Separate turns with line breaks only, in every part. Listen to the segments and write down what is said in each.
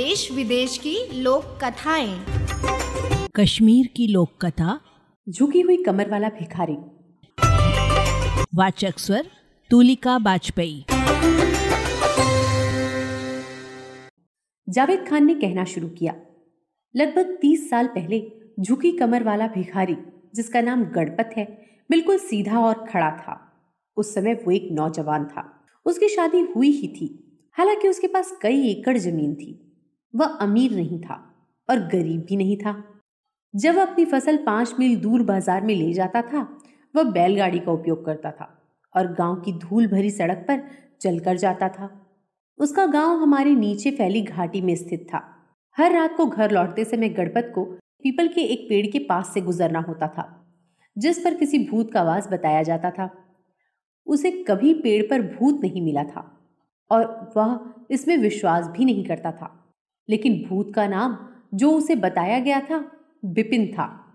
देश विदेश की लोक कथाएँ।
कश्मीर की लोक कथा।
झुकी हुई कमर वाला भिखारी।
वाचक स्वर तुलिका बाजपेयी।
जावेद खान ने कहना शुरू किया लगभग तीस साल पहले झुकी कमर वाला भिखारी जिसका नाम गणपत है बिल्कुल सीधा और खड़ा था। उस समय वो एक नौजवान था। उसकी शादी हुई ही थी हालाँकि उसके पास कई एकड़ ज़मीन थी। वह अमीर नहीं था और गरीब भी नहीं था। जब वह अपनी फ़सल पाँच मील दूर बाज़ार में ले जाता था, वह बैलगाड़ी का उपयोग करता था और गाँव की धूल भरी सड़क पर चलकर जाता था। उसका गाँव हमारे नीचे फैली घाटी में स्थित था। हर रात को घर लौटते समय गणपत को पीपल के एक पेड़ के पास से गुजरना होता था, जिस पर किसी भूत का आवाज़ बताया जाता था। उसे कभी पेड़ पर भूत नहीं मिला था और वह इसमें विश्वास भी नहीं करता था। लेकिन भूत का नाम जो उसे बताया गया था, बिपिन था,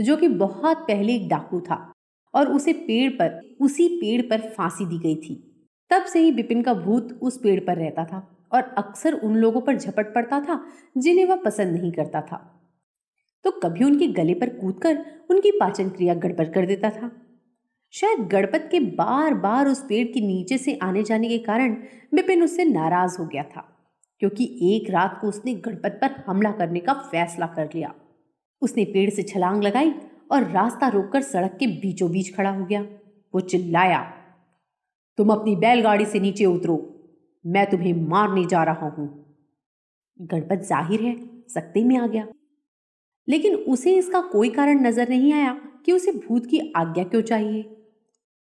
जो कि बहुत पहले एक डाकू था और उसे पेड़ पर, उसी पेड़ पर फांसी दी गई थी। तब से ही बिपिन का भूत उस पेड़ पर रहता था और अक्सर उन लोगों पर झपट पड़ता था जिन्हें वह पसंद नहीं करता था। तो कभी उनके गले पर कूदकर उनकी पाचन क्रिया गड़बड़ कर देता था। शायद गणपत के बार बार उस पेड़ के नीचे से आने जाने के कारण बिपिन उससे नाराज़ हो गया था। क्योंकि एक रात को उसने गणपत पर हमला करने का फैसला कर लिया। उसने पेड़ से छलांग लगाई और रास्ता रोककर सड़क के बीचों बीच खड़ा हो गया। वो चिल्लाया, तुम अपनी बैलगाड़ी से नीचे उतरो। मैं तुम्हें मारने जा रहा हूँ। गणपत ज़ाहिर है सकते में आ गया। लेकिन उसे इसका कोई कारण नज़र नहीं आया कि उसे भूत की आज्ञा क्यों चाहिए।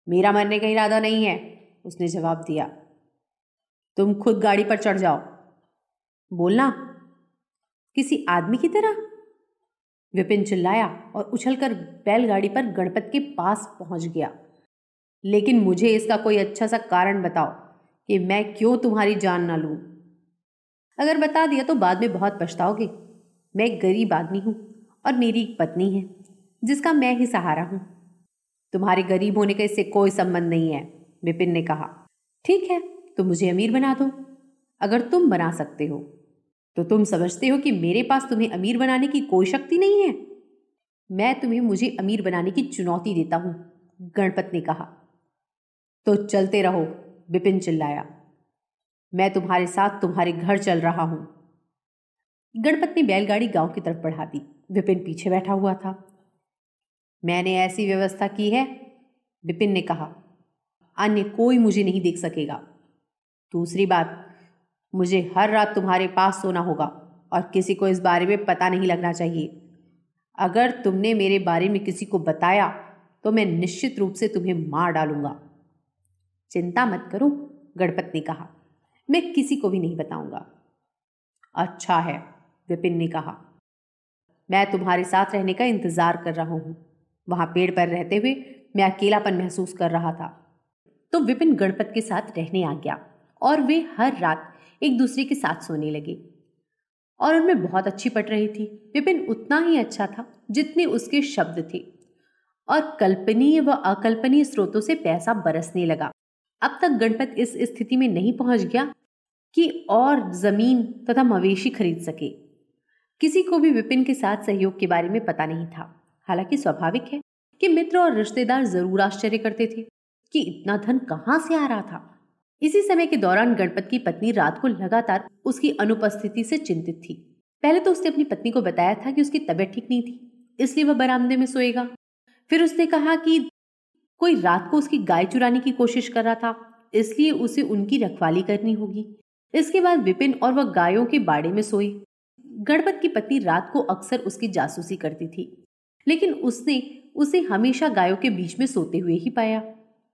मेरा मरने का इरादा नहीं है, उसने जवाब दिया। तुम खुद गाड़ी पर चढ़ जाओ। बोलना। किसी आदमी की तरह? विपिन चिल्लाया और उछलकर बैलगाड़ी पर गणपत के पास पहुँच गया। लेकिन मुझे इसका कोई अच्छा सा कारण बताओ कि मैं क्यों तुम्हारी जान ना लूँ। अगर बता दिया तो बाद में बहुत पछताओगे। मैं एक गरीब आदमी हूँ और मेरी एक पत्नी है, जिसका मैं ही सहारा हूँ। तुम्हारे गरीब होने का इससे कोई संबंध नहीं है, विपिन ने कहा। ठीक है तो मुझे अमीर बना दो। अगर तुम बना सकते हो। तो तुम समझते हो कि मेरे पास तुम्हें अमीर बनाने की कोई शक्ति नहीं है? मैं तुम्हें, मुझे अमीर बनाने की चुनौती देता हूँ, गणपत ने कहा। तो चलते रहो विपिन चिल्लाया। मैं तुम्हारे साथ तुम्हारे घर चल रहा हूँ। गणपत ने बैलगाड़ी गाँव की तरफ़ बढ़ा दी। विपिन पीछे बैठा हुआ था। मैंने ऐसी व्यवस्था की है? विपिन ने कहा। अन्य कोई मुझे नहीं देख सकेगा। दूसरी बात मुझे हर रात तुम्हारे पास सोना होगा और किसी को इस बारे में पता नहीं लगना चाहिए। अगर तुमने मेरे बारे में किसी को बताया तो मैं निश्चित रूप से तुम्हें मार डालूँगा। चिंता मत करो, गणपत ने कहा। मैं किसी को भी नहीं बताऊँगा। अच्छा है, विपिन ने कहा। मैं तुम्हारे साथ रहने का इंतज़ार कर रहा हूँ। वहाँ पेड़ पर रहते हुए मैं अकेलापन महसूस कर रहा था। तो विपिन गणपत के साथ रहने आ गया और वे हर रात एक दूसरे के साथ सोने लगे। और उनमें बहुत अच्छी पट रही थी। विपिन उतना ही अच्छा था जितने उसके शब्द थे। और कल्पनीय व अकल्पनीय स्रोतों से पैसा बरसने लगा। अब तक गणपत इस स्थिति में नहीं पहुँच गया कि और ज़मीन तथा मवेशी खरीद सके। किसी को भी विपिन के साथ सहयोग के बारे में पता नहीं था। हालाँकि स्वाभाविक है कि मित्र और रिश्तेदार ज़रूर आश्चर्य करते थे कि इतना धन कहाँ से आ रहा था। इसी समय के दौरान गणपत की पत्नी रात को लगातार उसकी अनुपस्थिति से चिंतित थी। पहले तो उसने अपनी पत्नी को बताया था कि उसकी तबीयत ठीक नहीं थी, इसलिए वह बरामदे में सोएगा। फिर उसने कहा कि कोई रात को उसकी गाय चुराने की कोशिश कर रहा था, इसलिए उसे उनकी रखवाली करनी होगी। इसके बाद विपिन और वह गायों के बाड़े में सोए गणपत की पत्नी रात को अक्सर उसकी जासूसी करती थी, लेकिन उसने उसे हमेशा गायों के बीच में सोते हुए ही पाया।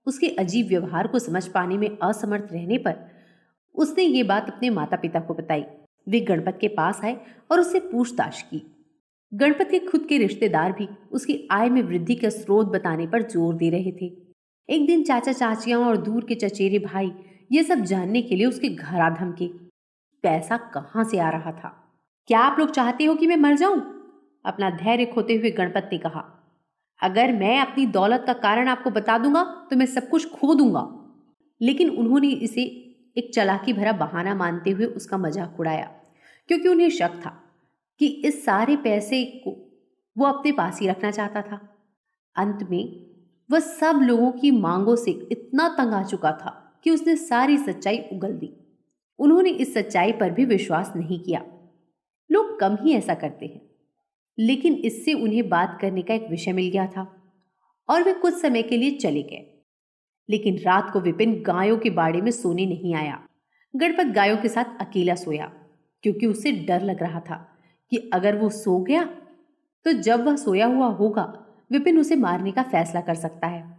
उसके अजीब व्यवहार को समझ पाने में असमर्थ रहने पर उसने ये बात अपने माता पिता को बताई। वे गणपत के पास आए और उससे पूछताछ की। गणपत के खुद के रिश्तेदार भी उसकी आय में वृद्धि का स्रोत बताने पर ज़ोर दे रहे थे। एक दिन चाचा चाचियाँ और दूर के चचेरे भाई ये सब जानने के लिए उसके घर आ धमके। पैसा कहाँ से आ रहा था? क्या आप लोग चाहते हो कि मैं मर जाऊँ? अपना धैर्य खोते हुए गणपत ने कहा। अगर मैं अपनी दौलत का कारण आपको बता दूँगा तो मैं सब कुछ खो दूँगा। लेकिन उन्होंने इसे एक चलाकी भरा बहाना मानते हुए उसका मज़ाक उड़ाया, क्योंकि उन्हें शक था कि इस सारे पैसे को वो अपने पास ही रखना चाहता था। अंत में वह सब लोगों की मांगों से इतना तंग आ चुका था कि उसने सारी सच्चाई उगल दी। उन्होंने इस सच्चाई पर भी विश्वास नहीं किया। लोग कम ही ऐसा करते हैं। लेकिन इससे उन्हें बात करने का एक विषय मिल गया था। और वे कुछ समय के लिए चले गए। लेकिन रात को विपिन गायों के बाड़े में सोने नहीं आया। गणपत गायों के साथ अकेला सोया, क्योंकि उसे डर लग रहा था कि अगर वो सो गया तो जब वह सोया हुआ होगा, विपिन उसे मारने का फैसला कर सकता है।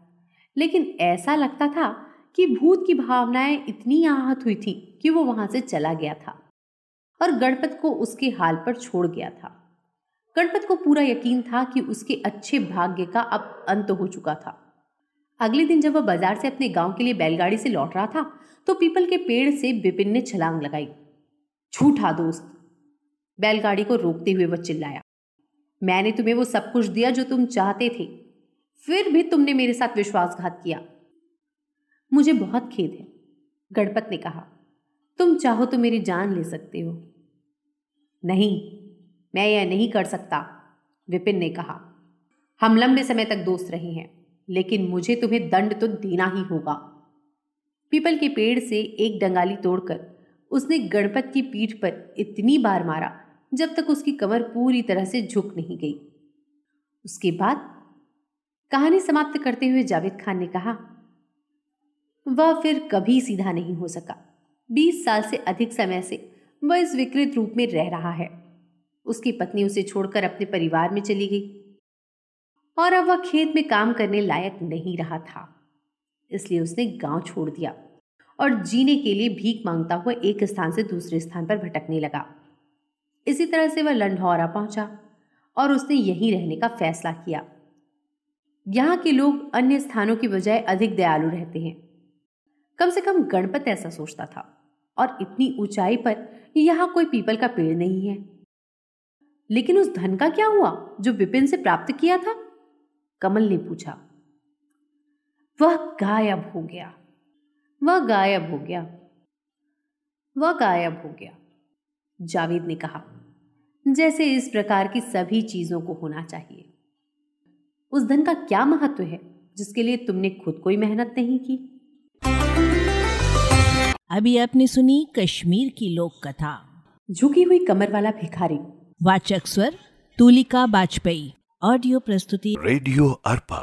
लेकिन ऐसा लगता था कि भूत की भावनाएँ इतनी आहत हुई थी कि वो वहाँ से चला गया था और गणपत को उसके हाल पर छोड़ गया था। गणपत को पूरा यकीन था कि उसके अच्छे भाग्य का अब अंत हो चुका था। अगले दिन जब वह बाज़ार से अपने गाँव के लिए बैलगाड़ी से लौट रहा था तो पीपल के पेड़ से विपिन ने छलांग लगाई। झूठा दोस्त, बैलगाड़ी को रोकते हुए वह चिल्लाया। मैंने तुम्हें वो सब कुछ दिया जो तुम चाहते थे। फिर भी तुमने मेरे साथ विश्वासघात किया। मुझे बहुत खेद है, गणपत ने कहा। तुम चाहो तो मेरी जान ले सकते हो। नहीं मैं यह नहीं कर सकता, विपिन ने कहा। हम लंबे समय तक दोस्त रहे हैं, लेकिन मुझे तुम्हें दंड तो देना ही होगा। पीपल के पेड़ से एक डंगाली तोड़कर उसने गणपत की पीठ पर इतनी बार मारा, जब तक उसकी कमर पूरी तरह से झुक नहीं गई। उसके बाद कहानी समाप्त करते हुए जावेद खान ने कहा, वह फिर कभी सीधा नहीं हो सका। बीस साल से अधिक समय से वह इस विकृत रूप में रह रहा है। उसकी पत्नी उसे छोड़कर अपने परिवार में चली गई। और अब वह खेत में काम करने लायक नहीं रहा था। इसलिए उसने गाँव छोड़ दिया और जीने के लिए भीख माँगता हुआ एक स्थान से दूसरे स्थान पर भटकने लगा। इसी तरह से वह लंढौरा पहुँचा और उसने यहीं रहने का फैसला किया। यहाँ के लोग अन्य स्थानों की बजाय अधिक दयालु रहते हैं। कम से कम गणपत ऐसा सोचता था और इतनी ऊंचाई पर यहाँ कोई पीपल का पेड़ नहीं है। लेकिन उस धन का क्या हुआ जो विपिन से प्राप्त किया था? कमल ने पूछा। वह गायब हो गया। वह गायब हो गया। वह गायब हो गया। जावेद ने कहा जैसे इस प्रकार की सभी चीज़ों को होना चाहिए। उस धन का क्या महत्व है जिसके लिए तुमने खुद कोई मेहनत नहीं की?
अभी आपने सुनी कश्मीर की लोक कथा।
झुकी हुई कमर वाला भिखारी
वाचक स्वर तुलिका बाजपेयी। ऑडियो प्रस्तुति
रेडियो अर्पा